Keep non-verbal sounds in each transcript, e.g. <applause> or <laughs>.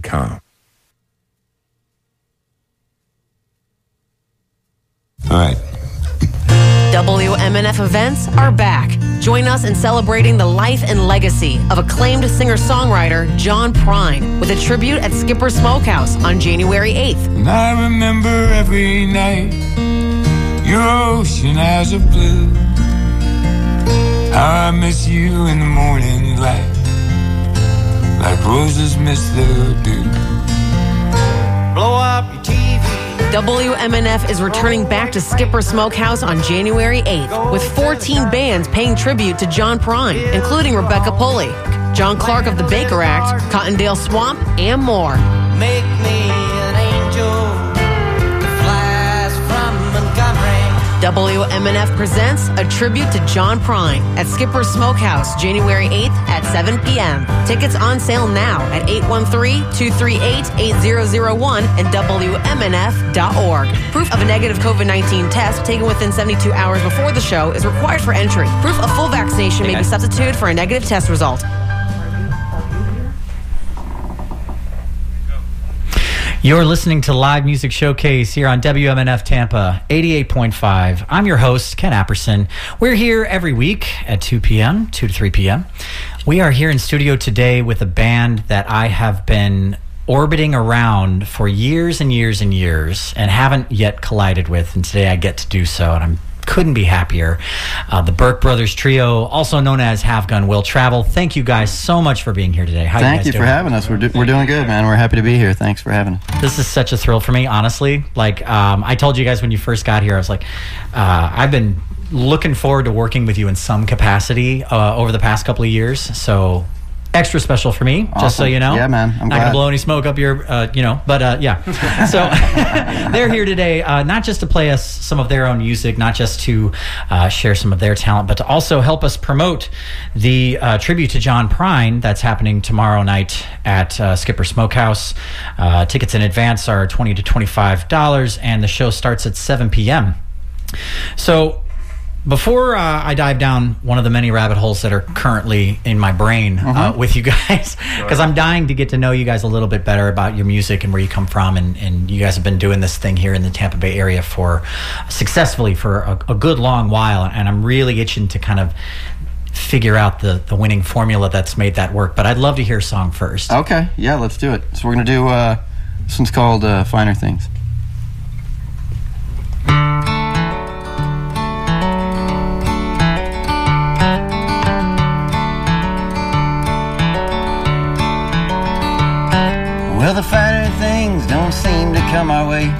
com. All right. WMNF events are back. Join us in celebrating the life and legacy of acclaimed singer songwriter John Prine with a tribute at Skipper Smokehouse on January 8th. And I remember every night your ocean eyes of blue. How I miss you in the morning light, like roses miss their dew. Blow up your TV. WMNF is returning back to Skipper Smokehouse on January 8th with 14 bands paying tribute to John Prine, including Rebecca Pulley, John Clark of the Baker Act, Cottondale Swamp, and more. Make me WMNF presents a tribute to John Prine at Skipper Smokehouse January 8th at 7 p.m. Tickets on sale now at 813-238-8001 and WMNF.org. Proof of a negative COVID-19 test taken within 72 hours before the show is required for entry. Proof of full vaccination may be substituted for a negative test result. You're listening to Live Music Showcase here on WMNF Tampa 88.5. I'm your host, Ken Apperson. We're here every week at 2 p.m., 2 to 3 p.m. We are here in studio today with a band that I have been orbiting around for years and years and years and haven't yet collided with. And today I get to do so. And I'm couldn't be happier. Uh, the Burke Brothers Trio, also known as Have Gun Will Travel. Thank you guys so much for being here today. How Thank you, you for doing? having us. We're, do- we're doing good, man. We're happy to be here. Thanks for having us. This is such a thrill for me, honestly. Like um, I told you guys when you first got here, I was like, uh, I've been looking forward to working with you in some capacity uh, over the past couple of years. So extra special for me, just so you know. Yeah, man. I'm not gonna blow any smoke up your, uh, you know. But uh, yeah, <laughs> so <laughs> they're here today, uh, not just to play us some of their own music, not just to uh, share some of their talent, but to also help us promote the uh, tribute to John Prine that's happening tomorrow night at uh, Skipper Smokehouse. Uh, tickets in advance are twenty to twenty-five dollars, and the show starts at seven p.m. So before uh, I dive down one of the many rabbit holes that are currently in my brain uh, with you <laughs> guys, because I'm dying to get to know you guys a little bit better about your music and where you come from, and, and you guys have been doing this thing here in the Tampa Bay area for successfully for a, a good long while, and I'm really itching to kind of figure out the, the winning formula that's made that work. But I'd love to hear a song first. Okay, yeah, let's do it. So we're gonna do uh, this one's called uh, "Finer Things." Well, the finer things don't seem to come our way. The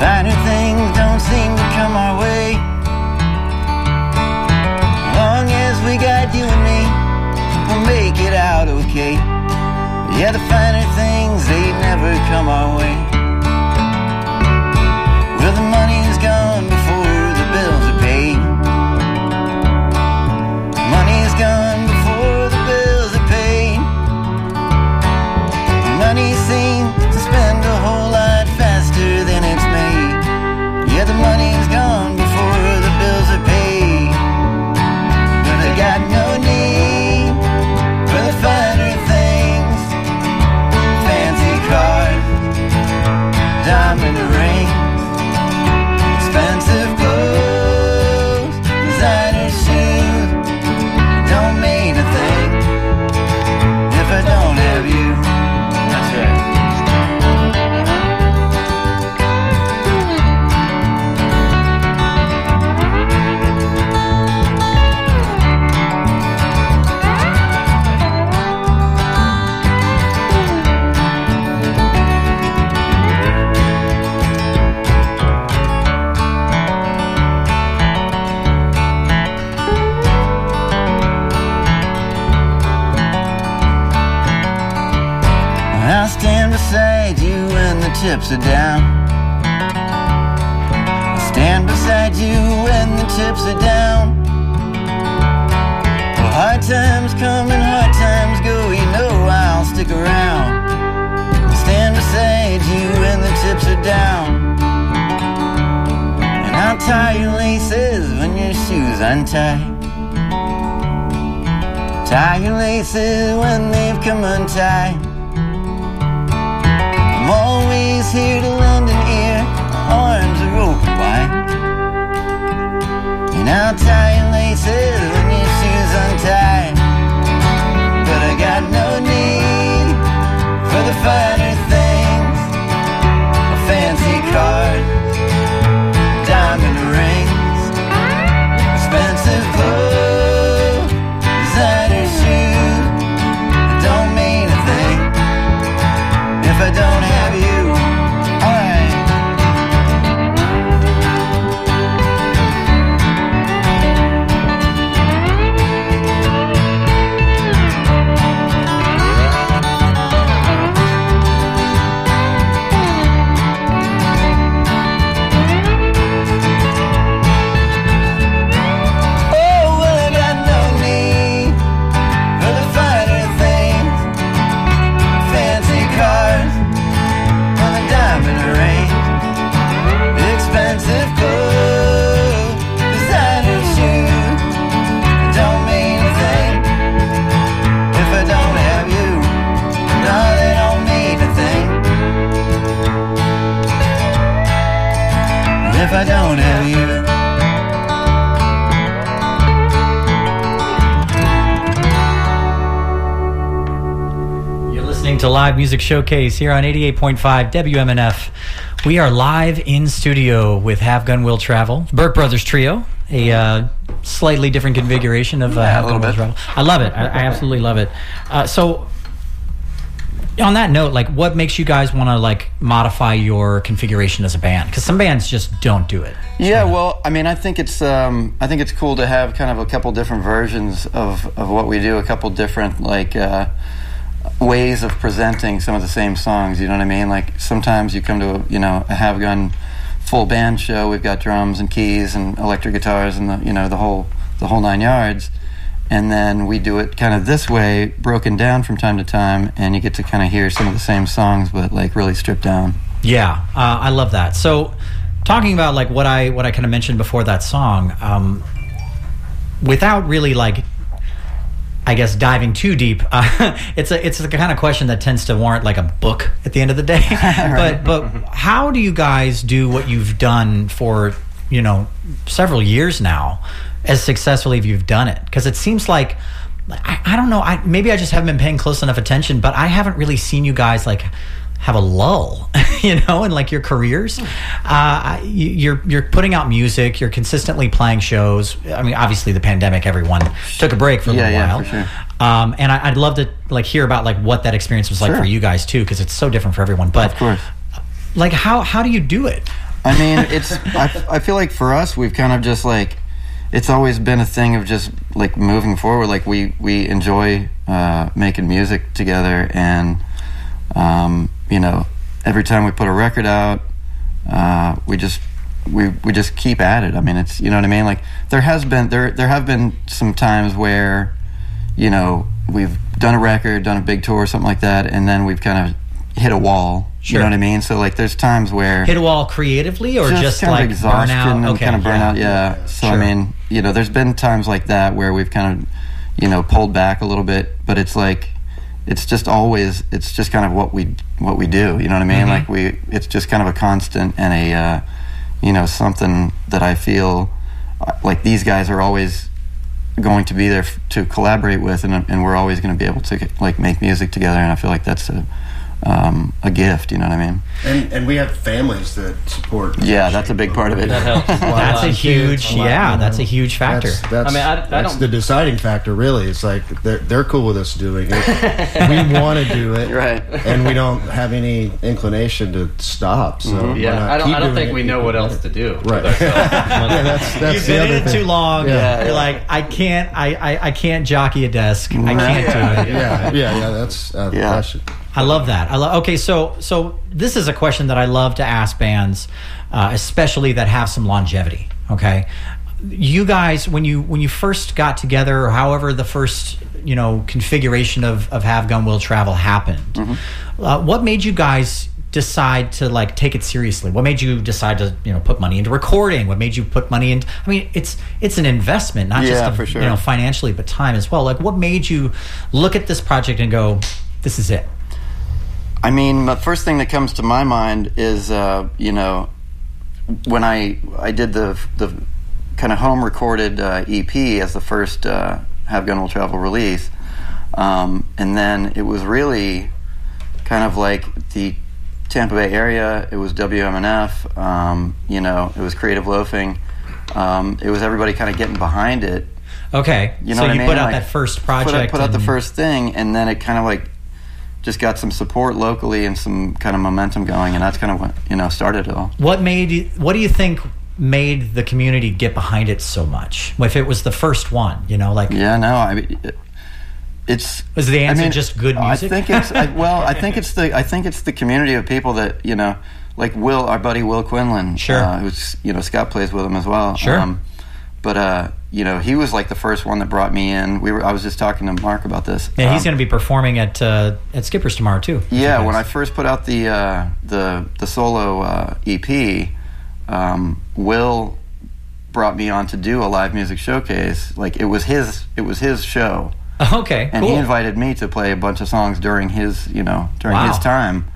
finer things don't seem to come our way. Long as we got you and me, we'll make it out okay. Yeah, the finer things, they never come our way. You're listening to Live Music Showcase here on 88.5 WMNF. We are live in studio with Have Gun Will Travel, Burke Brothers Trio, a uh, slightly different configuration of uh, Yeah, Have little Gun Will. Travel. I love it. I, I absolutely love it. Uh, so, on that note, like, what makes you guys want to like modify your configuration as a band? Because some bands just don't do it. Yeah, well, I mean, I think it's um, I think it's cool to have kind of a couple different versions of, of what we do, a couple different like uh, ways of presenting some of the same songs. You know what I mean? Like sometimes you come to a you know a have gun full band show. We've got drums and keys and electric guitars and the you know the whole the whole nine yards. And then we do it kind of this way, broken down from time to time, and you get to kind of hear some of the same songs, but like really stripped down. Yeah, uh, I love that. So, talking about like what I what I kind of mentioned before that song, um, without really like, I guess diving too deep, uh, <laughs> it's a it's the kind of question that tends to warrant like a book at the end of the day. <laughs> <laughs> but but how do you guys do what you've done for you know several years now as successfully as you've done it? Because it seems like. I, I don't know. I, maybe I just haven't been paying close enough attention, but I haven't really seen you guys like have a lull, <laughs> you know, in like your careers. Uh, you- you're you're putting out music. You're consistently playing shows. I mean, obviously the pandemic, everyone took a break for a Yeah, little yeah, while. for sure. Um, and I, I'd love to like hear about like what that experience was like Sure. for you guys too, because it's so different for everyone. But Of course. like, how how do you do it? I mean, <laughs> it's. I, I feel like for us, we've kind of just like, it's always been a thing of just like moving forward. Like we we enjoy uh, making music together, and um, you know, every time we put a record out, uh, we just we we just keep at it. I mean, it's you know what I mean. Like there has been there there have been some times where, you know, we've done a record, done a big tour, something like that, and then we've kind of hit a wall. You know what I mean? So like, there's times where Hit a wall creatively, or just, kind like of exhaustion burnout? and Okay, kind of yeah. burnout. Yeah. So Sure. I mean, you know, there's been times like that where we've kind of, you know, pulled back a little bit, but it's like, it's just always, it's just kind of what we what we do. You know what I mean? Mm-hmm. Like we, it's just kind of a constant and a, uh, you know, something that I feel uh, like these guys are always going to be there f- to collaborate with, and, and we're always going to be able to like make music together. And I feel like that's a um, a gift. You know what I mean? And and we have families that support. Yeah, that's a big part of it. That helps. <laughs> That's a huge, A lot, yeah, you know. that's a huge factor. That's, that's, I mean, I- I that's don't- the deciding factor, really. It's like they're, they're cool with us doing it. <laughs> we want to do it, Right. And we don't have any inclination to stop. So why Yeah, I don't. I don't think it we know what doing else to do. Right. yeah, that's <laughs> that's You've been other in it too long. Yeah. You're like, I can't, I, I, I can't jockey a desk. I can't do it. Yeah, yeah, yeah. That's uh, Yeah. question. I love that. I love. Okay, so so this is a question that I love to ask bands, uh, especially that have some longevity. Okay, you guys, when you when you first got together, or however the first you know configuration of of Have Gun Will Travel happened, uh, what made you guys decide to like take it seriously? What made you decide to you know put money into recording? What made you put money into? I mean, it's it's an investment, not just Yeah, of, for sure. you know financially, but time as well. Like, what made you look at this project and go, "This is it"? I mean, the first thing that comes to my mind is, uh, you know, when I I did the the kind of home recorded uh, EP as the first uh, Have Gun Will Travel release, um, and then it was really kind of like the Tampa Bay area. It was WMNF. Um, you know, it was Creative Loafing. Um, it was everybody kind of getting behind it. Okay, You know so what I you mean? put out Like, that first Put out, project. put out the first thing, and then it kind of like just got some support locally and some kind of momentum going, and that's kind of what you know started it all. What made you, what do you think made the community get behind it so much? If it was the first one, you know, like Yeah, no, I mean, it- it's Was the I answer mean, just good music? I think it's I, well, I think it's the I think it's the community of people that you know, like Will, our buddy Will Quinlan, Sure. uh, who's you know Scott plays with him as well. Sure. but uh, you know, he was like the first one that brought me in. We were I was just talking to Mark about this. yeah, he's Um, going to be performing at uh, at Skippers tomorrow too. Yeah, when I first put out the uh, the the solo uh, EP, um, Will brought me on to do a live music showcase. Like it was his it was his show, <laughs> okay, and cool. he invited me to play a bunch of songs during his you know during Wow. his time.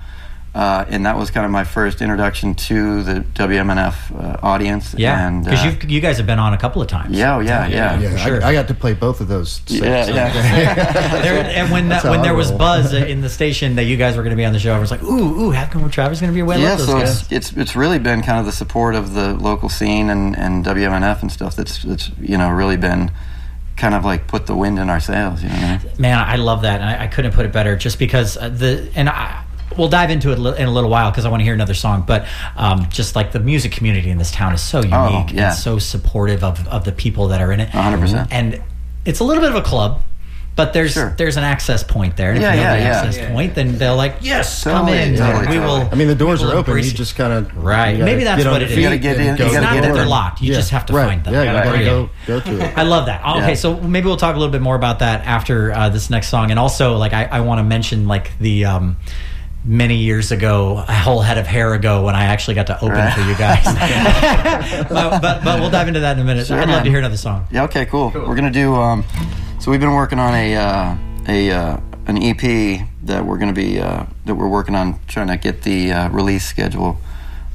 Uh, and that was kind of my first introduction to the WMNF uh, audience. yeah, and because uh, you you guys have been on a couple of times. yeah, oh, yeah, yeah, Yeah, sure. I, I got to play both of those. yeah, sets. yeah. <laughs> <laughs> There, and when that, when there was buzz in the station that you guys were going to be on the show, I was like, ooh, ooh, how come Travis going to be away? I yeah, those so guys. it's, it's it's really been kind of the support of the local scene and, and WMNF and stuff that's that's you know really been kind of like put the wind in our sails. You know, what I mean? Man, I love that, and I, I couldn't put it better. Just because uh, the and I, we'll dive into it in a little while because I want to hear another song. But um, just like the music community in this town is so unique Oh, yeah. and so supportive of, of the people that are in it. 100%. And it's a little bit of a club. But there's Sure. there's an access point there. And Yeah, if you know yeah, the yeah. access point, then they're like, yes, come in. totally, we will. I mean, the doors are open. You you. just kind of Right. Maybe that's what it is. You gotta get in- you It's gotta not get that they're locked. You just have to right. find them. Yeah, you Right. gotta Right. go go to it. I love that. Okay, Yeah. so maybe we'll talk a little bit more about that after uh, this next song, and also like I, I want to mention like the. Um, Many years ago, a whole head of hair ago, when I actually got to open Right. for you guys. <laughs> <laughs> but, but, but we'll dive into that in a minute. Sure, I'd love to hear another song. Yeah. Okay. Cool. We're gonna do. Um, so we've been working on a uh, a uh, an EP that we're gonna be uh, that we're working on trying to get the uh, release schedule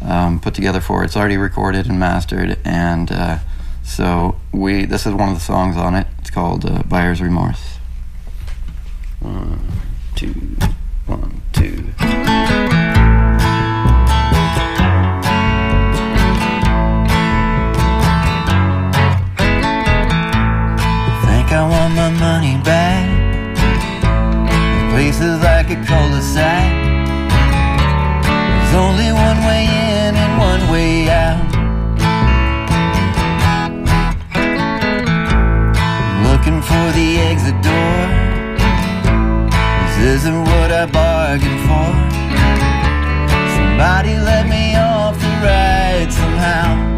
um, put together for. It's already recorded and mastered, and uh, so we this is one of the songs on it. It's called uh, Buyer's Remorse. One, two, one, two. Think I want my money back. Places like a cul-de-sac. There's only one way in and one way out. Looking for the exit door. Isn't what I bargained for. Somebody let me off the ride somehow.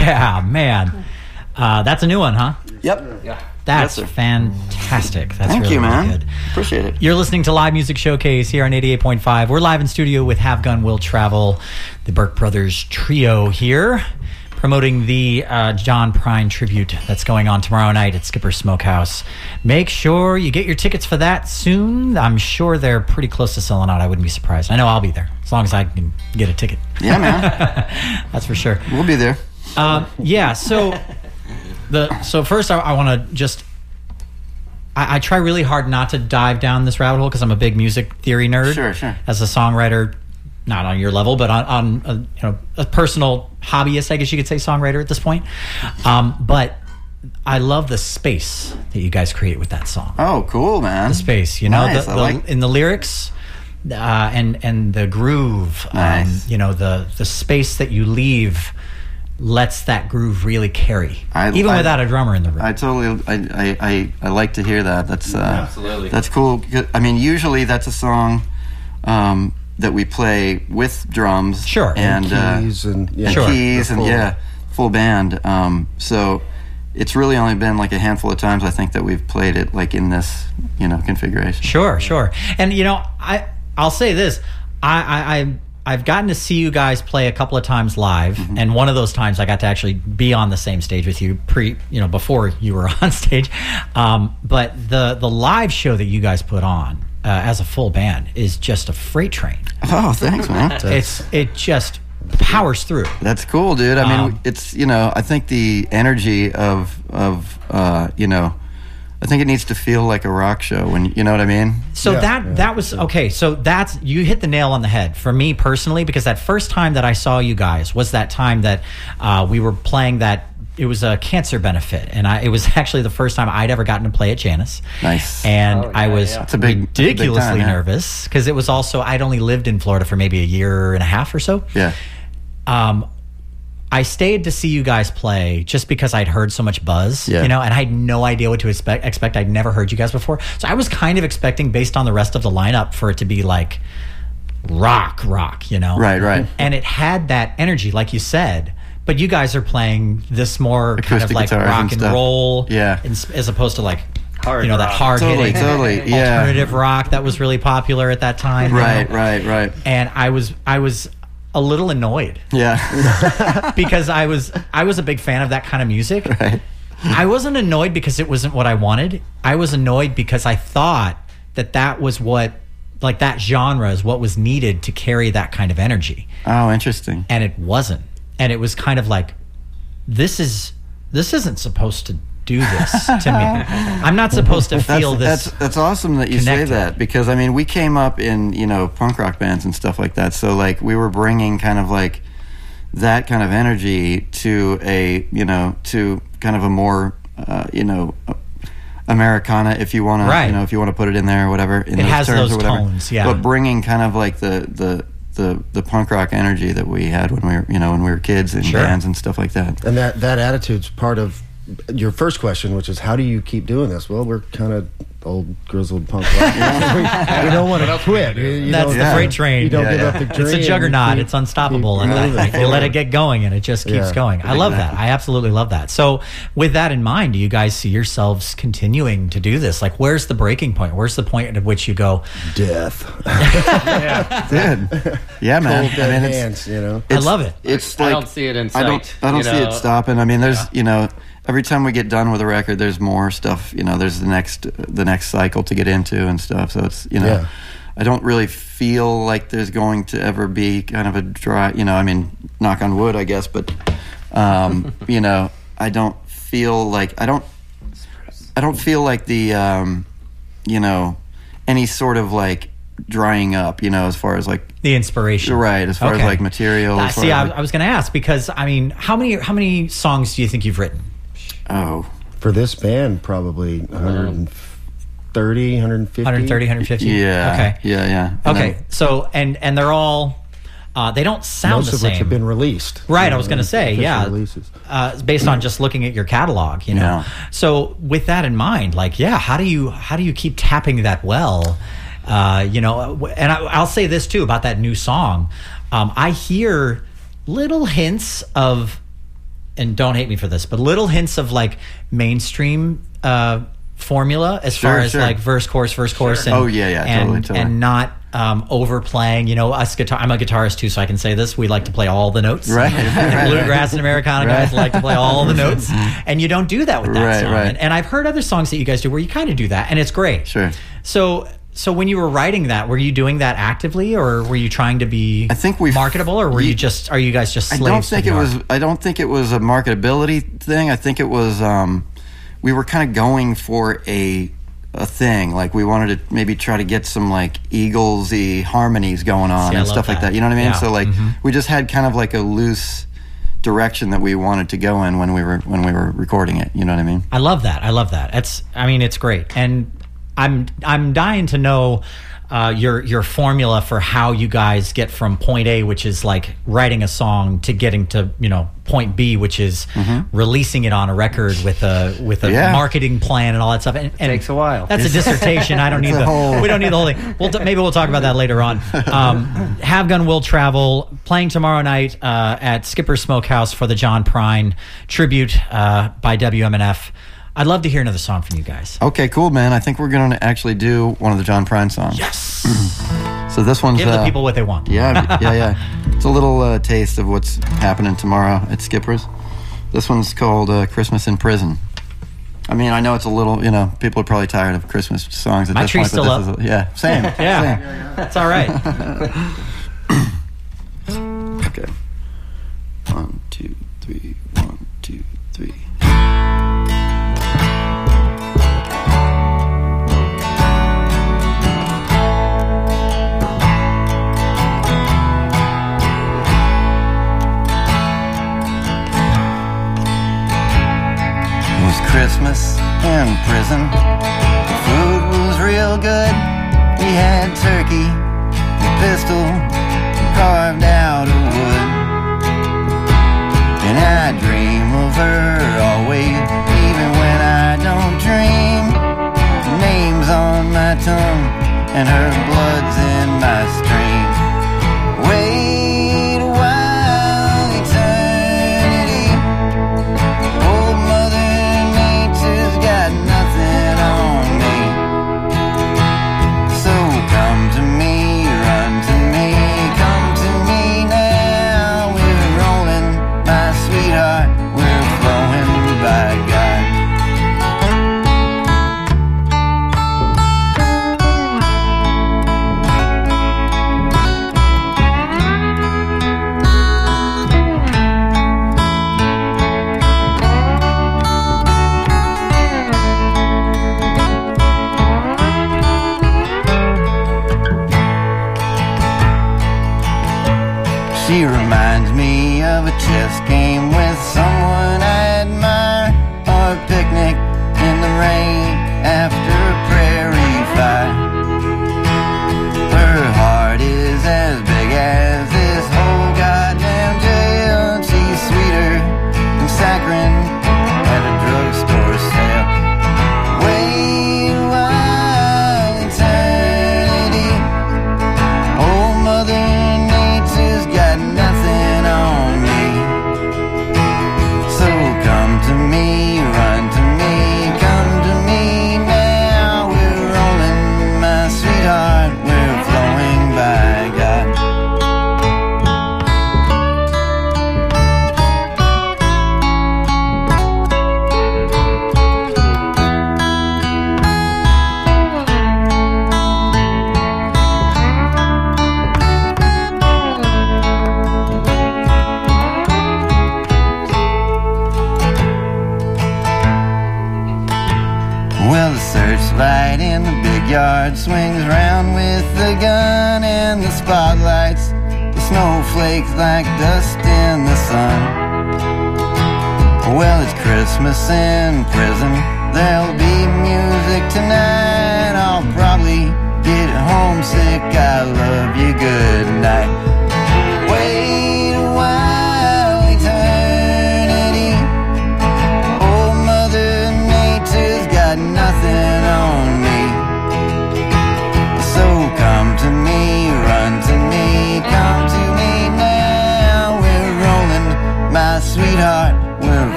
Yeah, man. Uh, that's a new one, huh? Yep. That's sir. fantastic. That's Thank really, you, man. really good. Appreciate it. You're listening to Live Music Showcase here on 88.5. We're live in studio with Have Gun Will Travel, the Burke Brothers trio here, promoting the uh, John Prine tribute that's going on tomorrow night at Skipper Smokehouse. Make sure you get your tickets for that soon. I'm sure they're pretty close to selling out. I wouldn't be surprised. I know I'll be there as long as I can get a ticket. Yeah, man. <laughs> That's for sure. we'll be there. Um, yeah. So <laughs> the so first I, I want to just I, I try really hard not to dive down this rabbit hole because I'm a big music theory nerd. Sure, sure. As a songwriter, not on your level, but on, on a, you know a personal hobbyist, I guess you could say songwriter at this point. Um, but I love the space that you guys create with that song Oh, cool, man. The space. You know, Nice, the, the, like- in the lyrics uh, and and the groove. Nice. Um, you know, the the space that you leave lets that groove really carry, I- even I- without a drummer in the room. I totally, I, I, I, I like to hear that. That's uh, Absolutely. That's cool. I mean, usually that's a song um, that we play with drums, Sure. and, uh, keys and yeah, Sure. keys, the and full- yeah, full band. Um, so it's really only been like a handful of times I think that we've played it like in this, you know, configuration. Sure, sure. And you know, I I'll say this. I I, I I've gotten to see you guys play a couple of times live, Mm-hmm. and one of those times I got to actually be on the same stage with you pre, you know, before you were <laughs> on stage. Um, but the the live show that you guys put on uh, as a full band is just a freight train. Oh, thanks, man. <laughs> It's it just powers through. That's cool, dude. I mean, Um, it's you know, I think the energy of of uh, you know, I think it needs to feel like a rock show when you know what I mean. So Yeah, that yeah, that was okay. So that's you hit the nail on the head for me personally because that first time that I saw you guys was that time that uh, we were playing that. It was a cancer benefit, and I, it was <laughs> actually the first time I'd ever gotten to play at Jannus. Nice. And Oh, I was yeah. It's a big- it's a big ridiculously time, nervous because it was also I'd only lived in Florida for maybe a year and a half or so. Yeah. Um, I stayed to see you guys play just because I'd heard so much buzz, Yeah. you know, and I had no idea what to expect. Expect I'd never heard you guys before, so I was kind of expecting, based on the rest of the lineup, for it to be like rock, rock, you know, Right, right. And it had that energy, like you said. But you guys are playing this more kind of like rock and and, roll, Yeah. ins- as opposed to like Hard you know, that hard Totally, hitting totally. Yeah. alternative rock that was really popular at that time, you Right, know? right, right. And I was, I was a little annoyed Yeah. <laughs> because I was I was a big fan of that kind of music. right. I wasn't annoyed because it wasn't what I wanted. I was annoyed because I thought that that was what like that genre is what was needed to carry that kind of energy Oh, interesting. and it wasn't. And it was kind of like this is this isn't supposed to do this to me. <laughs> I'm not supposed to That's, feel this that's that's awesome that you connected. say that because I mean we came up in you know punk rock bands and stuff like that so like we were bringing kind of like that kind of energy to a you know to kind of a more uh, you know Americana if you want Right. to you know if you want to put it in there or whatever in It has terms those or whatever tones, yeah. but bringing kind of like the the the, the punk rock energy that we had when we were you know when we were kids in Sure. bands and stuff like that And that that attitude's part of your first question, which is how do you keep doing this? Well, we're kind of old grizzled punk rock. <laughs> we, we don't want to quit. You- you That's the Yeah. freight train. You don't Yeah, give yeah. up the dream. It's a juggernaut. keep- it's unstoppable, and I, moving if <laughs> you let it get going, and it just keeps Yeah. going. I love that. I absolutely love that. So, with that in mind, do you guys see yourselves continuing to do this? Like, where's the breaking point? Where's the point at which you go? death. good <laughs> yeah man Cold I mean, it's- hands. You know. I love it. It's like, I don't see it in I don't. sight, I don't see know? it stopping. I mean, there's you know every time we get done with a record, there's more stuff. You know, there's the next the next cycle to get into and stuff. So it's you know, Yeah. I don't really feel like there's going to ever be kind of a dry. You know, I mean, knock on wood, I guess, but um, <laughs> you know, I don't feel like I don't. I don't feel like the um, you know any sort of like drying up. You know, as far as like The inspiration, right, as far as like material. Uh, see, I, like- I was going to ask because I mean, how many how many songs do you think you've written? Oh. For this band, probably 130, 150. 130, 150. Yeah. Okay. Yeah, yeah. And Okay. then- So and and they're all uh, they don't sound Most the of same. which have been released. Right, You I was going to say, yeah, Releases. uh, based on just looking at your catalog, you know. Yeah. So with that in mind, like, yeah, how do you how do you keep tapping that well? Uh, you know, and I, I'll say this too about that new song. Um, I hear little hints of and don't hate me for this, but little hints of like mainstream uh, formula as Sure, far as sure. like verse, chorus, verse, chorus. And, Oh, yeah, yeah, and, totally, totally. And not um, overplaying. You know, us guitar. I'm a guitarist too, so I can say this. We like to play all the notes. Right, <laughs> right, Bluegrass and Americana guys like to play all the notes, <laughs> and you don't do that with that Right, song. right. And, and I've heard other songs that you guys do where you kind of do that, and it's great. Sure. So. So when you were writing that, were you doing that actively, or were you trying to be I think we've- marketable, or were you ye- just are you guys just I don't think it was. I don't think it was a marketability thing. I think it was. Um, we were kind of going for a a thing. Like we wanted to maybe try to get some like Eaglesy harmonies going on See, and stuff like that. that. You know what I mean? Yeah. So like Mhm. we just had kind of like a loose direction that we wanted to go in when we were when we were recording it. You know what I mean? I love that. I love that. It's. I mean, it's great, and I'm I'm dying to know. Uh, your your formula for how you guys get from point A, which is like writing a song, to getting to you know point B, which is releasing it on a record with a with a Mm-hmm. Yeah. marketing plan and all that stuff. And, and Takes a while. That's a dissertation. I don't <laughs> need the whole- we don't need the whole thing. We'll t- maybe we'll talk about that later on. Um, Have Gun Will Travel playing tomorrow night uh, at Skipper Smokehouse for the John Prine tribute uh, by WMNF. I'd love to hear another song from you guys. Okay, cool, man. I think we're going to actually do one of the John Prine songs. Yes. <clears throat> So this one's Give the uh, people what they want. Yeah, <laughs> yeah, yeah. It's a little uh, taste of what's happening tomorrow at Skipper's. This one's called uh, Christmas in Prison. I mean, I know it's a little, you know, people are probably tired of Christmas songs at My this tree's point. still but this up. Is a, yeah, same. <laughs> Yeah. That's all right. <laughs> Okay. One, two, three. One, two, three. Christmas in prison. The food was real good. We had turkey, a pistol carved out of wood. And I dream of her always, even when I don't dream. Her name's on my tongue, and her blood's snowflakes like dust in the sun. Well, it's Christmas in prison. There'll be music tonight. I'll probably get homesick. I love you. Good night.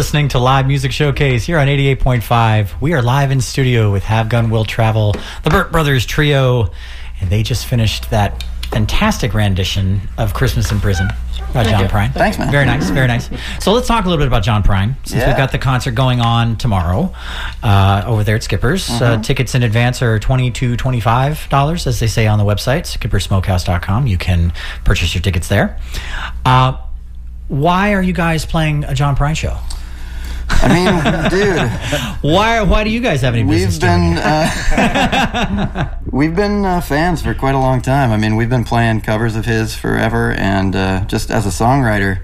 Listening to Live Music Showcase here on 88.5. We are live in studio with Have Gun Will Travel, the Burke Brothers Trio, and they just finished that fantastic rendition of Christmas in Prison by John Prine. Thanks, man. Very nice, very nice. So let's talk a little bit about John Prine, since Yeah. we've got the concert going on tomorrow uh, over there at Skipper's. Mm-hmm. Uh, tickets in advance are $20 to $25, as they say on the website, skippersmokehouse.com. You can purchase your tickets there. Uh, why are you guys playing a John Prine show? I mean, dude, Why? Why do you guys have any we've been uh, <laughs> we've been uh, fans for quite a long time. I mean, we've been playing covers of his forever, and uh, just as a songwriter,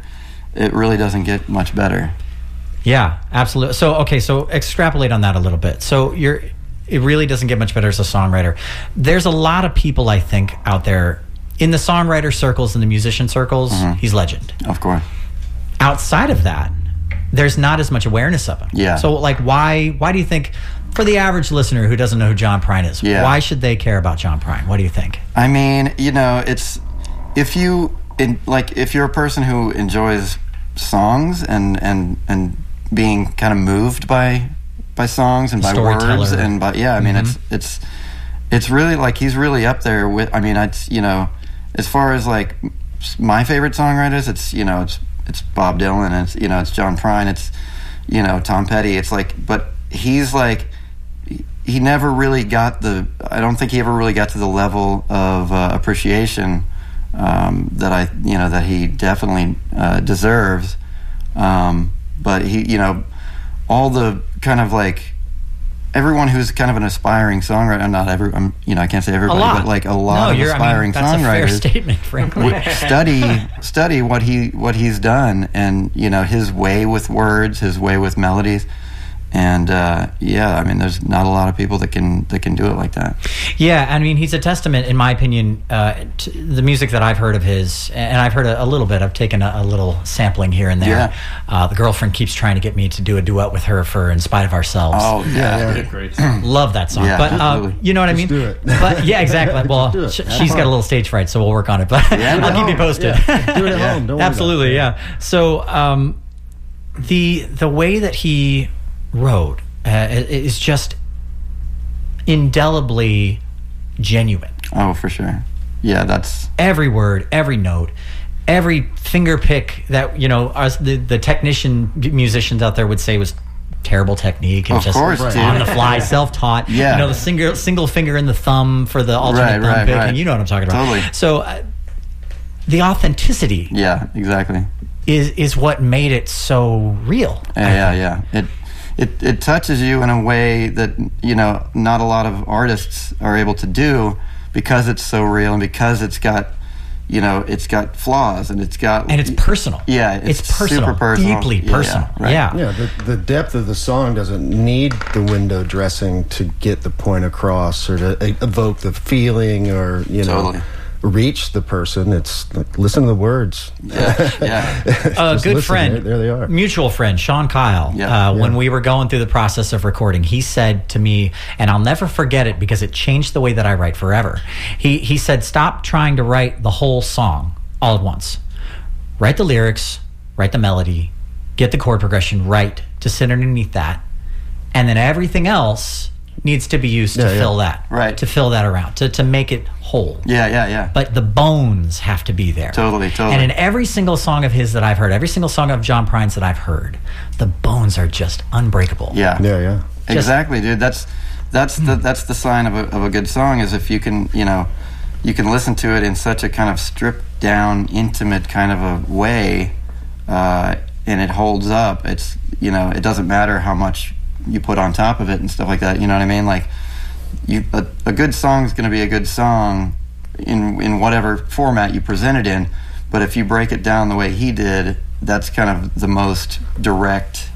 it really doesn't get much better. Yeah, absolutely. So okay, so extrapolate on that a little bit. So you're. It really doesn't get much better as a songwriter. There's a lot of people I think out there in the songwriter circles and the musician circles. Mm-hmm. He's legend. Of course. Outside of that, there's not as much awareness of him. Yeah. So like, why? Why do you think? For the average listener who doesn't know who John Prine is, Yeah. why should they care about John Prine? What do you think? I mean, you know, it's if you in, like if you're a person who enjoys songs and and and being kind of moved by by songs and by words and by yeah, I mean, mm-hmm. it's it's it's really like he's really up there with. I mean, it's you know, as far as like my favorite songwriters, it's you know, it's it's Bob Dylan, it's you know, it's John Prine, it's you know, Tom Petty. It's like, but he's like he never really got the i don't think he ever really got to the level of uh, appreciation um, that i you know that he definitely uh, deserves um, but he you know all the kind of like everyone who's kind of an aspiring songwriter not every um, you know i can't say everybody but like a lot no, of aspiring I mean, that's a fair songwriters statement, frankly. study study what he what he's done and you know his way with words his way with melodies and uh, yeah i mean there's not a lot of people that can that can do it like that Yeah, I mean, he's a testament, in my opinion, uh, to the music that I've heard of his, and I've heard a, a little bit. I've taken a, a little sampling here and there. Yeah. Uh, the girlfriend keeps trying to get me to do a duet with her for "In Spite of Ourselves." oh yeah, yeah. Great song. <clears throat> Love that song, Yeah, but uh, you know what I mean. do it. But yeah, exactly. <laughs> Well, sh- she's got a little stage fright, so we'll work on it. But Yeah, <laughs> I'll keep you posted. Yeah, do it at <laughs> home. Don't worry about Absolutely, it. yeah. So um, the the way that he wrote uh, is just indelibly genuine. oh for sure yeah that's Every word, every note, every finger pick that you know us the the technician musicians out there would say was terrible technique and Of just course, dude. on the fly, self taught. Yeah. you know the single single finger in the thumb for the alternate Right, thumb right, picking. right. You know what I'm talking about. Totally. So. Uh, the authenticity yeah exactly is is what made it so real. yeah yeah yeah it it it touches you in a way that you know not a lot of artists are able to do because it's so real and because it's got you know it's got flaws and it's got And it's personal. yeah It's, it's, personal, super personal deeply Yeah, yeah, personal. right. Yeah. Yeah, the, the depth of the song doesn't need the window dressing to get the point across or to e- evoke the feeling or, you know, Totally. Reach the person. It's like, listen to the words. yeah, yeah. <laughs> a good listen, friend, There, there they are. mutual friend, Sean Kyle. Yeah. uh, When we were going through the process of recording, he said to me, and I'll never forget it because it changed the way that I write forever. He he said, "Stop trying to write the whole song all at once. Write the lyrics, write the melody, get the chord progression right to sit underneath that, and then everything else." Needs to be used to Yeah, yeah. fill that, Right. To fill that around, to, to make it whole. yeah yeah yeah but the bones have to be there. Totally, totally. And in every single song of his that I've heard, every single song of John Prine's that I've heard, the bones are just unbreakable. yeah Yeah, yeah. exactly dude that's that's the that's the sign of a, of a good song is if you can you know you can listen to it in such a kind of stripped down intimate kind of a way uh, and it holds up it's you know it doesn't matter how much you put on top of it and stuff like that you know what i mean like you a, a good song is going to be a good song in in whatever format you present it in but if you break it down the way he did that's kind of the most direct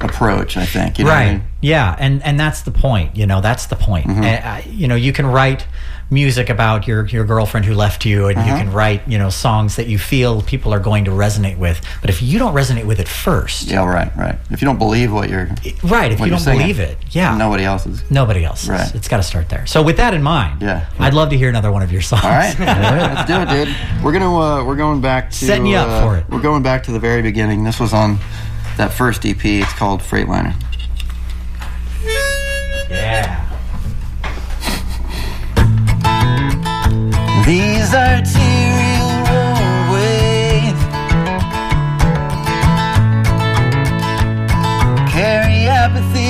approach i think you know what I right. mean? Yeah, and and that's the point. You know, that's the point. Mm-hmm. And, uh, you know, you can write music about your your girlfriend who left you, and you can write you know songs that you feel people are going to resonate with. But if you don't resonate with it first, Yeah, right, right. If you don't believe what you're, right? If you don't singing, believe it, yeah, nobody else is. nobody else. Right. It's got to start there. So with that in mind, Yeah. I'd love to hear another one of your songs. All right, <laughs> let's do it, dude. We're gonna uh, we're going back to Setting you up uh, for it. We're going back to the very beginning. This was on that first EP. It's called Freightliner. yeah. These arterial roadways carry apathy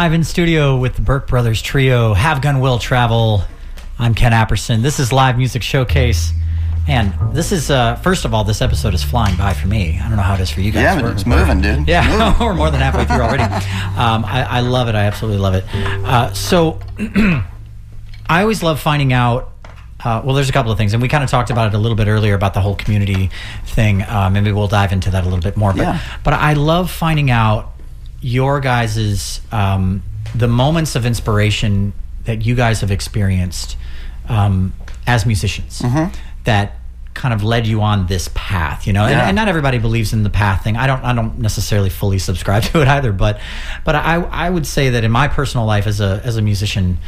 live in studio with the Burke Brothers Trio. Have Gun Will Travel. I'm Ken Apperson. This is Live Music Showcase. And this is, uh, first of all, this episode is flying by for me. I don't know how it is for you guys. Yeah, it's moving, dude. Yeah, <laughs> we're more than halfway through already. Um, I, I love it. I absolutely love it. Uh, so, <clears throat> I always love finding out. Uh, well, there's a couple of things, and we kind of talked about it a little bit earlier about the whole community thing. Uh, maybe we'll dive into that a little bit more. But, Yeah. but I love finding out your guys's um, the moments of inspiration that you guys have experienced um, as musicians Mm-hmm. that kind of led you on this path you know and, Yeah. and not everybody believes in the path thing i don't i don't necessarily fully subscribe <laughs> to it either but but i i would say that in my personal life as a as a musician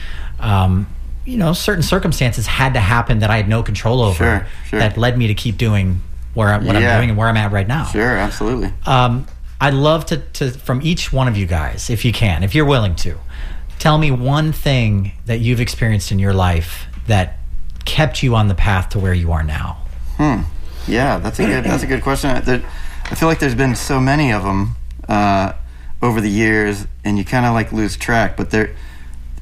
um you know certain circumstances had to happen that i had no control over Sure, sure. that led me to keep doing where I'm, what Yeah. i'm doing and where i'm at right now Sure, absolutely. um, I'd love to, to, from each one of you guys, if you can, if you're willing to, tell me one thing that you've experienced in your life that kept you on the path to where you are now. Hmm. Yeah, that's a good that's a good question. I feel like there's been so many of them uh, over the years, and you kind of like lose track. But there,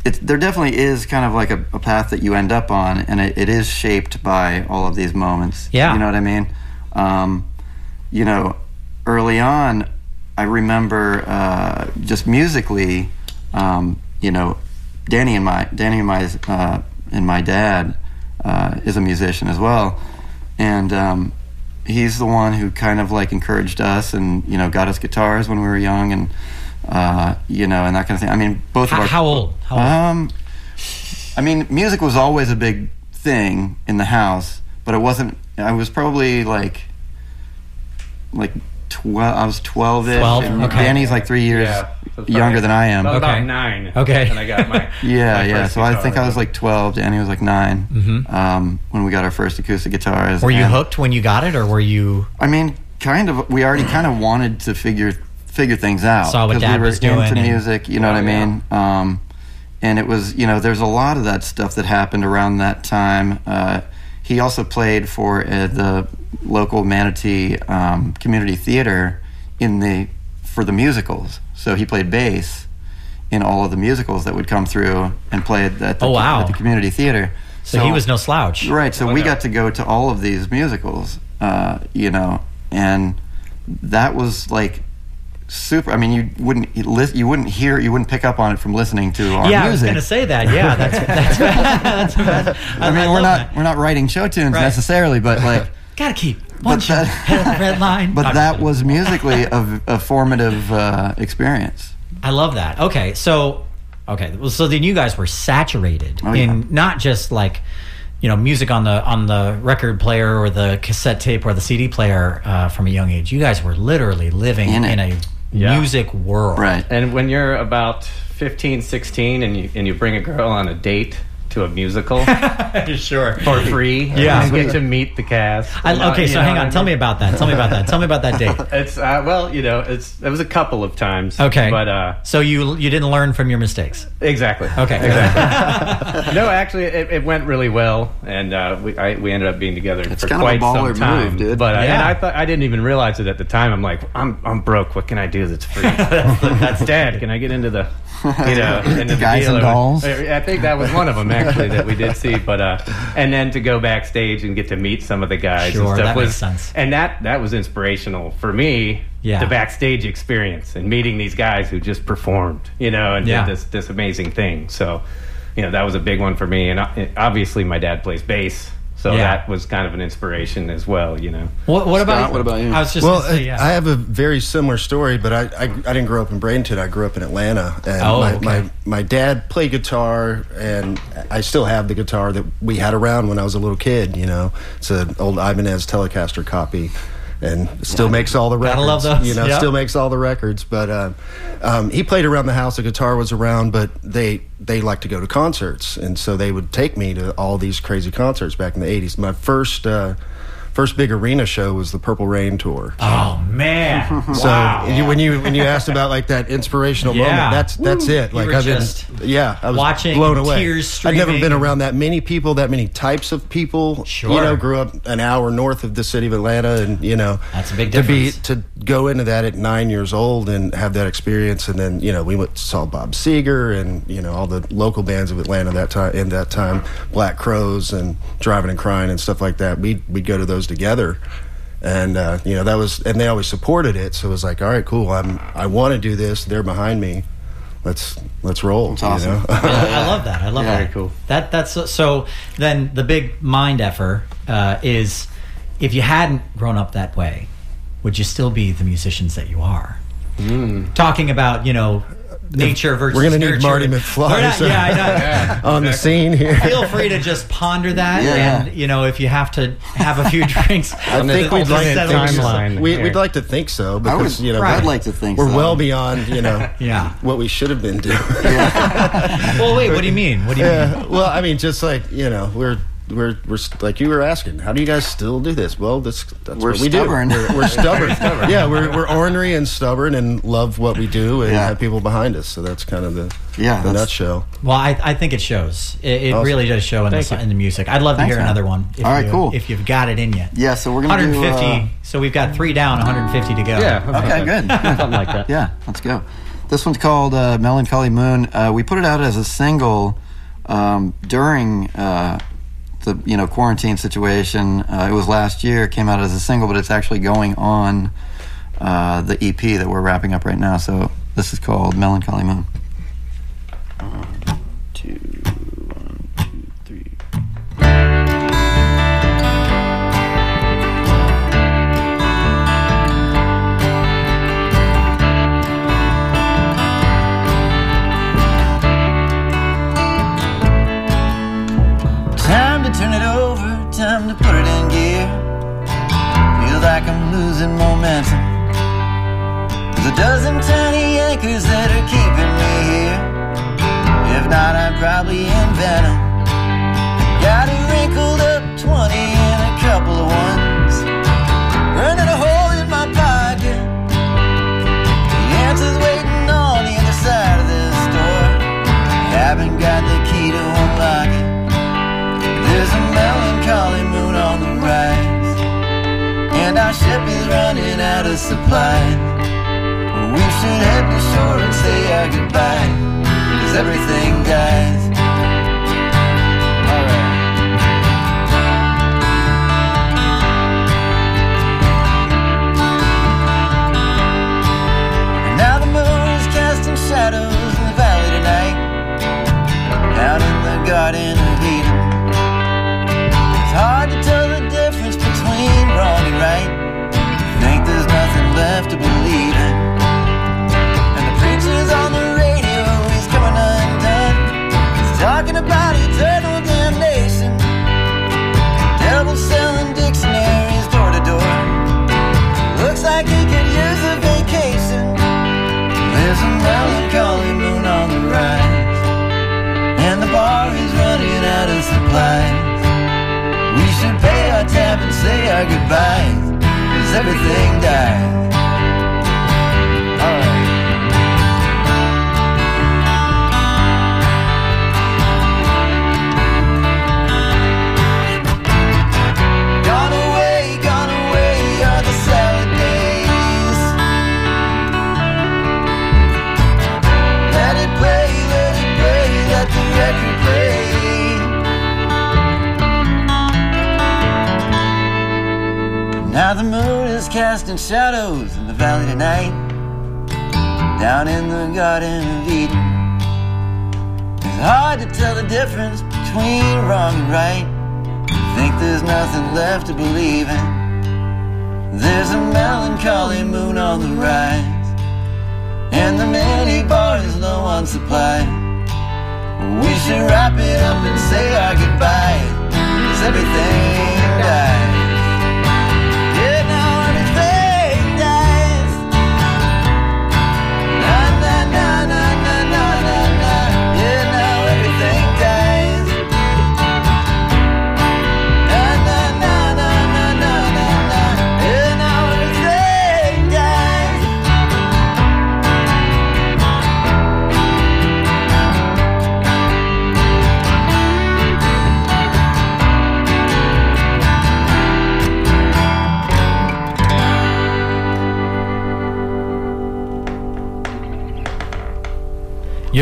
it, there definitely is kind of like a, a path that you end up on, and it, it is shaped by all of these moments. Yeah. you know what I mean. Um, you know, early on, I remember uh, just musically, um, you know, Danny and my Danny and my uh, and my dad uh, is a musician as well, and um, he's the one who kind of like encouraged us and you know got us guitars when we were young and uh, you know and that kind of thing. I mean, both of How, our how old? How old? um, I mean, music was always a big thing in the house, but it wasn't. I was probably like, like twelve. I was twelve ish. 12, and okay. Danny's like three years Yeah, so younger than I am. About, Okay. about nine. Okay. And I got my <laughs> Yeah, my yeah. first So I think I was like twelve. Danny was like 9 Mhm. um, when we got our first acoustic guitars. were you and- hooked when you got it, or were you? I mean, kind of. We already kind of wanted to figure figure things out. Saw what 'cause Dad we were was doing into and- music. You know Oh, what I yeah. mean? Um, and it was, you know, there's a lot of that stuff that happened around that time. Uh, he also played for uh, the local Manatee um, Community Theater in the for the musicals. So he played bass in all of the musicals that would come through and played at the, Oh, wow. at the community theater. So, he was no slouch. Right, so Oh, we got to go to all of these musicals, uh, you know, and that was like super. I mean, you wouldn't you wouldn't hear, you wouldn't pick up on it from listening to our Yeah, I was going to say that. Yeah, that's that's <laughs> that's. <laughs> that's I mean, we're not we're not writing show tunes Right. necessarily, but like, Gotta keep one But shot that- head of the red line. but that was musically a, a formative uh, experience. I love that. Okay, so okay, well, so then you guys were saturated Oh, in yeah. not just like you know music on the on the record player or the cassette tape or the CD player uh, from a young age. You guys were literally living In in, a Yeah. music world. Right. And when you're about 15, 16 and you and you bring a girl on a date to a musical <laughs> sure. for free, Yeah. and get to meet the cast. I, And, uh, okay, you so hang on. I Tell me about that. Tell me about that. Tell me about that date. <laughs> It's uh, well, you know, it's it was a couple of times. Okay, but uh, so you you didn't learn from your mistakes. exactly. Okay, exactly. <laughs> no, actually, it, it went really well, and uh, we I, we ended up being together It's for kind of a quite some time. move, dude. But uh, and Yeah. I thought I didn't even realize it at the time. I'm like, I'm I'm broke. What can I do that's free? that's Dad. Can I get into the <laughs> you know the Guys and dolls? I think that was one of them <laughs> actually that we did see. But uh, and then to go backstage and get to meet some of the guys Sure, and stuff that was makes sense. and that that was inspirational for me. Yeah. the backstage experience and meeting these guys who just performed, you know, and Yeah. did this this amazing thing. So, you know, that was a big one for me. And uh, obviously, my dad plays bass, so Yeah. that was kind of an inspiration as well. You know. What, what about Scott, what about you? I was just Well, say, yeah. I have a very similar story, but I, I I didn't grow up in Bradenton. I grew up in Atlanta, and Oh, my, okay. my my dad played guitar, and I still have the guitar that we had around when I was a little kid. You know, it's an old Ibanez Telecaster copy. And still makes all the records. Gotta love those, You know, yeah. still makes all the records. But uh, um, he played around the house. The guitar was around, but they they like to go to concerts, and so they would take me to all these crazy concerts back in the '80s. My first uh, first big arena show was the Purple Rain tour. oh man! So wow. you, when you when you asked about like that inspirational Yeah. moment, that's that's it. You Like been, just yeah, I was watching blown away. I've never been around that many people, that many types of people. Sure. You know, grew up an hour north of the city of Atlanta, and you know, That's a big to be to go into that at nine years old and have that experience, and then you know we went saw Bob Seger and you know all the local bands of Atlanta that time in that time, Black Crowes and Drivin' N' Cryin' and stuff like that. We we'd go to those together and uh, you know that was and they always supported it so it was like all right cool i'm i want to do this they're behind me let's let's roll That's awesome. you know? I, <laughs> I love that. I love Yeah. that. Very cool. That that's so, so. Then the big mind effort uh, is if you hadn't grown up that way, would you still be the musicians that you are? Talking about you know nature versus we're gonna need nurture. Marty McFly, not- so- yeah, I know. <laughs> <laughs> on the scene here Feel free to just ponder that, Yeah. and you know if you have to have a few <laughs> drinks. I think we'd like to think so. We, we'd like to think so I because would, you know I'd like to think we're so. well beyond you know Yeah. what we should have been doing. Well, wait. What do you mean? What do you mean? Well, I mean, just like you know, we're we're we're like you were asking, how do you guys still do this? Well, this that's We're what we stubborn. do. We're, <laughs> we're stubborn. Yeah, we're we're ornery and stubborn and love what we do and Yeah. have people behind us. So that's kind of the Yeah, the nutshell. Well, I, I think it shows. It, it Awesome. really does show in the, you. in the music. I'd love to Thanks, hear man. another one. If All right, you, cool. If you've got it in you. Yeah, so we're gonna 150. do. Uh, so we've got three down, 150 to go. Yeah. okay, good. <laughs> Something like that. Yeah, let's go. This one's called uh, Melancholy Moon. Uh, we put it out as a single um, during uh, the you know quarantine situation. Uh, it was last year. Came out as a single, but it's actually going on uh, the EP that we're wrapping up right now. So this is called Melancholy Moon. Momentum. There's a dozen tiny anchors that are keeping me here. If not, I'd probably invent 'em. Got a wrinkled up 20 and a couple of ones. Ship is running out of supplies. We should head to shore and say our goodbye, cause everything dies. And say our goodbyes, cause everything dies. Casting shadows in the valley tonight, down in the Garden of Eden. It's hard to tell the difference between wrong and right. Think there's nothing left to believe in. There's a melancholy moon on the rise, and the mini bar is low on supply. We should wrap it up and say our goodbyes, cause everything dies.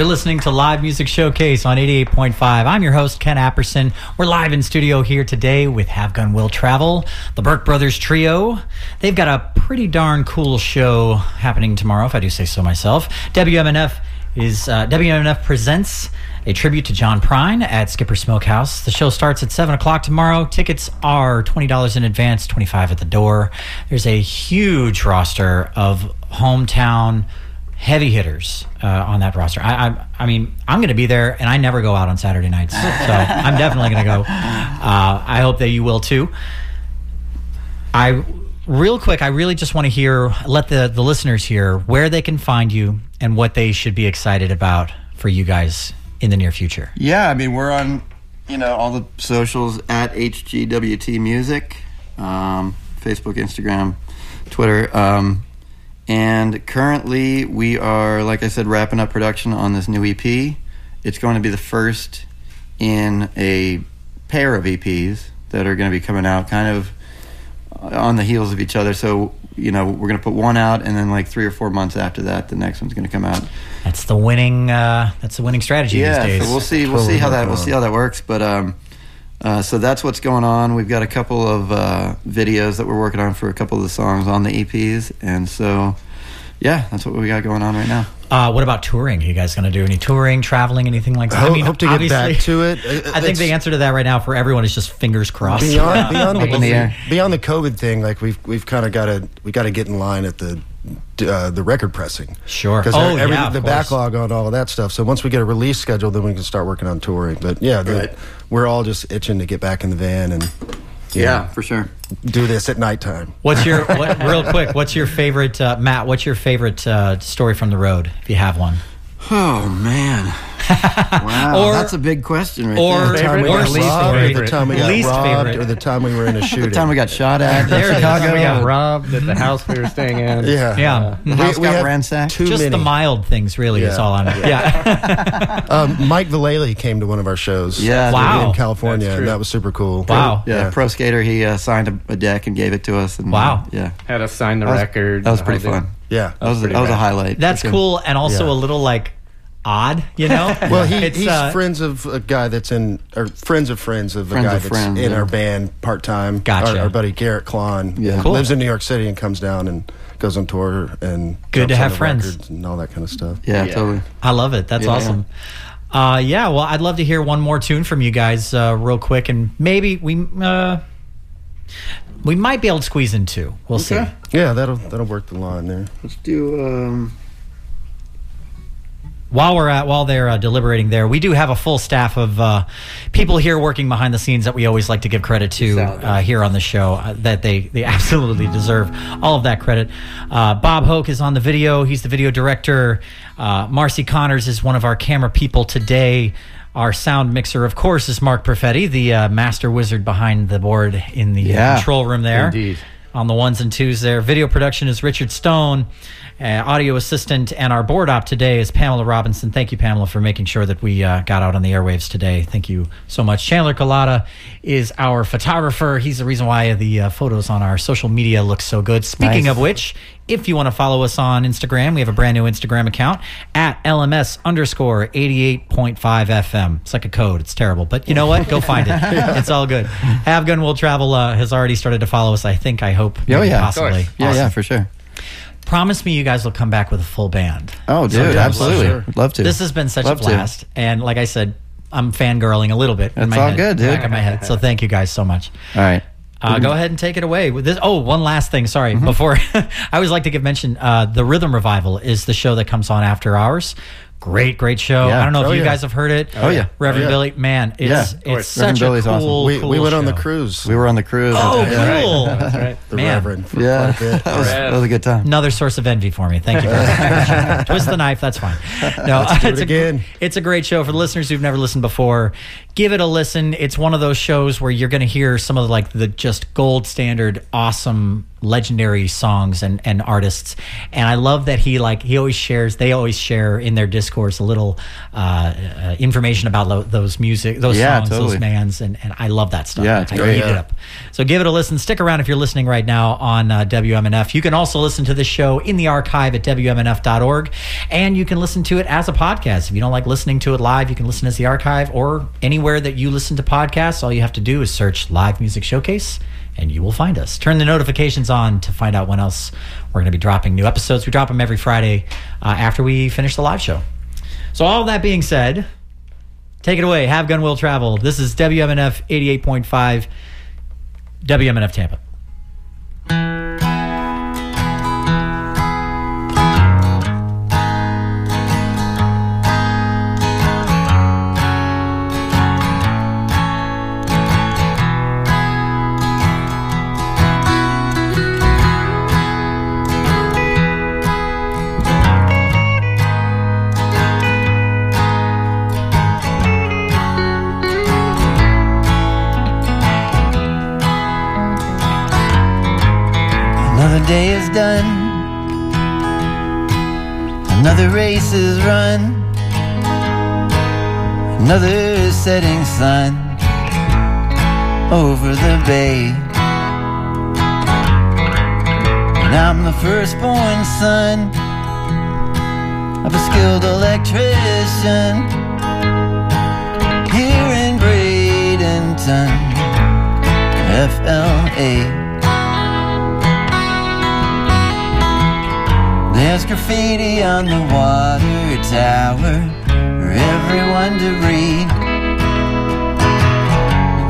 Listening to Live Music Showcase on 88.5. I'm your host, Ken Apperson. We're live in studio here today with Have Gun Will Travel, the Burke Brothers Trio. They've got a pretty darn cool show happening tomorrow, if I do say so myself. WMNF is uh, WMNF presents a tribute to John Prine at Skipper Smokehouse. The show starts at 7 o'clock tomorrow. Tickets are $20 in advance, 25 at the door. There's a huge roster of hometown heavy hitters uh, on that roster. I, I, I mean, I'm going to be there, and I never go out on Saturday nights, so <laughs> I'm definitely going to go. Uh, I hope that you will too. I real quick, I really just want to hear, let the the listeners hear where they can find you and what they should be excited about for you guys in the near future. Yeah, I mean we're on, you know, all the socials at HGWT Music, um, Facebook, Instagram, Twitter, um, and currently we are, like I said, wrapping up production on this new EP. It's going to be the first in a pair of EPs that are going to be coming out kind of on the heels of each other. So you know, we're gonna put one out, and then like three or four months after that, the next one's gonna come out. That's the winning. Uh, that's the winning strategy Yeah, these days. so we'll see. We'll see how that we'll see how that works. But um, uh, so that's what's going on. We've got a couple of uh, videos that we're working on for a couple of the songs on the EPs, and so yeah, that's what we got going on right now. Uh, what about touring? Are you guys going to do any touring, traveling, anything like that? Hope- hope to get back to it. <laughs> I think the answer to that right now for everyone is just fingers crossed. beyond beyond <laughs> the the beyond the COVID thing, like we've we've kind of got to we got to get in line at the uh, the record pressing. Sure. because Oh, yeah, the course. backlog on all of that stuff. So once we get a release schedule, then we can start working on touring. But yeah, the, Right. we're all just itching to get back in the van and Yeah, know, for sure. do this at nighttime. What's your <laughs> what, real quick? What's your favorite, uh, Matt? What's your favorite uh, story from the road, if you have one? Oh man, <laughs> wow, Or- that's a big question right or- there. The time we Or got least robbed, or the time we got Least robbed, favorite. or the time we were in a shooting. <laughs> The time we got shot at There it. Chicago. we got robbed at the house we were staying in. <laughs> yeah, Yeah. The house got had ransacked. Too Just many. the mild things, really, is all I'm. Yeah. Um, Mike Vallely came to one of our shows. Yeah, Wow. in California, and that was super cool. Wow. Yeah, pro skater. He uh, signed a, a deck and gave it to us. And, Wow. uh, yeah, Had us sign the That was- record. that was pretty whole fun. Thing. yeah. That was pretty that was a highlight. That's sure. cool, and also Yeah. a little like odd, you know. <laughs> Well, he, It's, he's uh, friends of a guy that's in, or friends of friends of Friends a guy of that's friends, in yeah. our band part time. Gotcha. Our, our buddy Garrett Klon. Yeah. Cool. Lives in New York City and comes down and goes on tour and Good to have friends. and all that kind of stuff. Yeah, Yeah. totally. I love it. That's Yeah. awesome. Uh, yeah, well, I'd love to hear one more tune from you guys, uh, real quick, and maybe we uh, we might be able to squeeze in two. We'll see. Yeah, that'll that'll work the line there. Let's do. Um, While we're at while they're uh, deliberating there, we do have a full staff of uh, people here working behind the scenes that we always like to give credit to uh, here on the show. Uh, that they they <laughs> absolutely deserve all of that credit. Uh, Bob Hoke is on the video; he's the video director. Uh, Marcy Connors is one of our camera people today. Our sound mixer, of course, is Mark Perfetti, the uh, master wizard behind the board in the Yeah. control room there Indeed. on the ones and twos there. Video production is Richard Stone. Uh, audio assistant and our board op today is Pamela Robinson. Thank you, Pamela, for making sure that we uh, got out on the airwaves today. Thank you so much. Chandler Colada is our photographer. He's the reason why the uh, photos on our social media look so good. Speaking Nice. of which, if you want to follow us on Instagram, we have a brand new Instagram account at LMS underscore 88.5 FM. It's like a code. It's terrible. But you know what? Go find it. <laughs> It's all good. Have Gun Will Travel uh, has already started to follow us, I think, I hope. Oh, yeah. Possibly. yeah, Awesome. yeah, for sure. Promise me you guys will come back with a full band. Oh, dude, Sometimes, absolutely. sure. Love to. This has been such Love a to. blast. And like I said, I'm fangirling a little bit. in That's my all head, good, dude. Back of my head. So thank you guys so much. All right. Uh, go ahead and take it away with this. Oh, one last thing. Sorry, before <laughs> I always like to give mention. Uh, the Rhythm Revival is the show that comes on after hours. Great, great show. Yeah. I don't know Oh, if you yeah. guys have heard it. Oh, yeah. Oh, Reverend Oh, yeah. Billy, man, it's Yeah, it's of such Reverend a Billy's awesome. cool. We, cool we went on the cruise. We were on the cruise. Oh, cool. Right. the man. Reverend for Yeah, quite a bit. <laughs> that was, that was a good time. Another source of envy for me. Thank you very <laughs> much. <laughs> Twist the knife. That's fine. No, do it's it a, again. It's a great show for the listeners who've never listened before. Give it a listen. It's one of those shows where you're going to hear some of the, like the just gold standard, awesome, legendary songs and and artists. And I love that he like he always shares. They always share in their discourse a little uh, uh, information about lo- those music, those Yeah, songs, totally. those bands, and and I love that stuff. Yeah, it's I great. eat it up. So give it a listen. Stick around if you're listening right now on uh, WMNF. You can also listen to this show in the archive at WMNF.org. And you can listen to it as a podcast. If you don't like listening to it live, you can listen as the archive or anywhere that you listen to podcasts. All you have to do is search Live Music Showcase and you will find us. Turn the notifications on to find out when else we're going to be dropping new episodes. We drop them every Friday uh, after we finish the live show. So, all that being said, take it away. Have Gun Will Travel. This is WMNF 88.5. WMNF Tampa. Done. Another race is run. Another setting sun over the bay. And I'm the firstborn son of a skilled electrician here in Bradenton, FLA. There's graffiti on the water tower for everyone to read.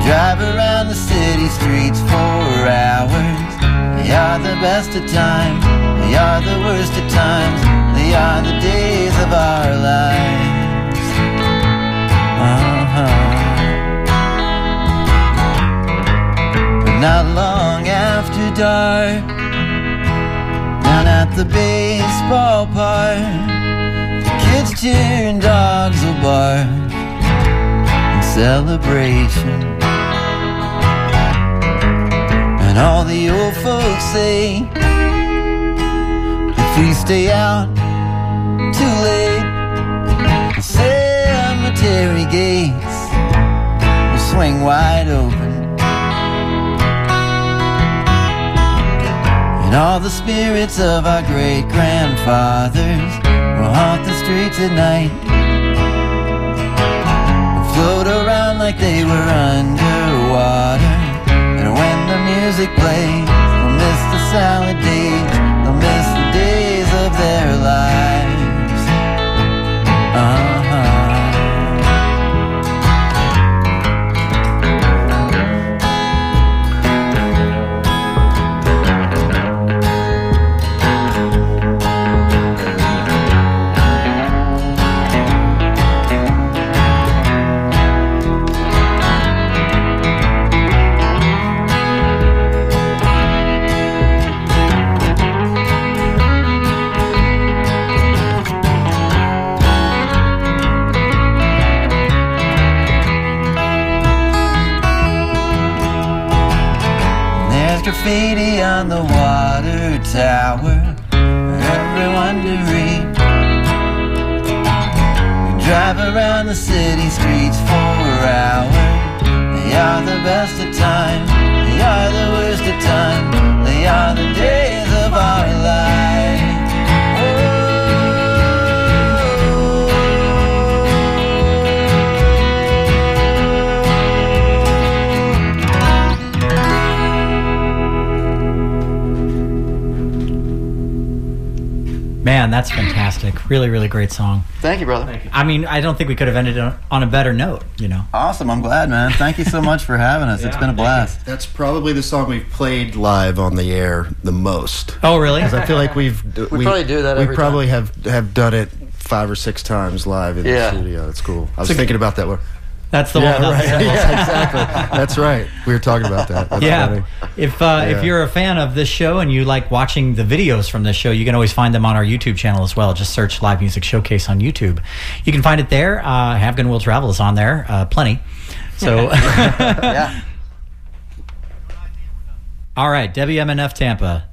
Drive around the city streets for hours. They are the best of times, they are the worst of times, they are the days of our lives. Uh-huh. But not long after dark, at the baseball park, the kids cheer and dogs will bark in celebration. And all the old folks say, if we stay out too late, the cemetery gates will swing wide open. And all the spirits of our great grandfathers will haunt the streets at night. And float around like they were underwater. And when the music plays, they'll miss the salad days. They'll miss the days of their lives. Uh-huh. There's on the water tower for everyone to read. We drive around the city streets for hours. They are the best of times, they are the worst of times, they are the days Man, that's fantastic. Really, really great song. Thank you, brother. I mean, I don't think we could have ended on on a better note, you know. Awesome. I'm glad, man. Thank you so much for having us. it's been a blast. That's probably the song we've played live on the air the most. Oh, really? Because I feel like we've we, probably do that We every probably have have done it five or six times live in Yeah. the studio. That's cool. I was thinking about that one. That's the Yeah, one. right. <laughs> yeah, exactly. That's right. We were talking about that. That's yeah. funny. If uh, Yeah. if you're a fan of this show and you like watching the videos from this show, you can always find them on our YouTube channel as well. Just search Live Music Showcase on YouTube. You can find it there. Uh, Have Gun Will Travel is on there, uh, plenty. So, <laughs> Yeah. <laughs> all right, WMNF Tampa.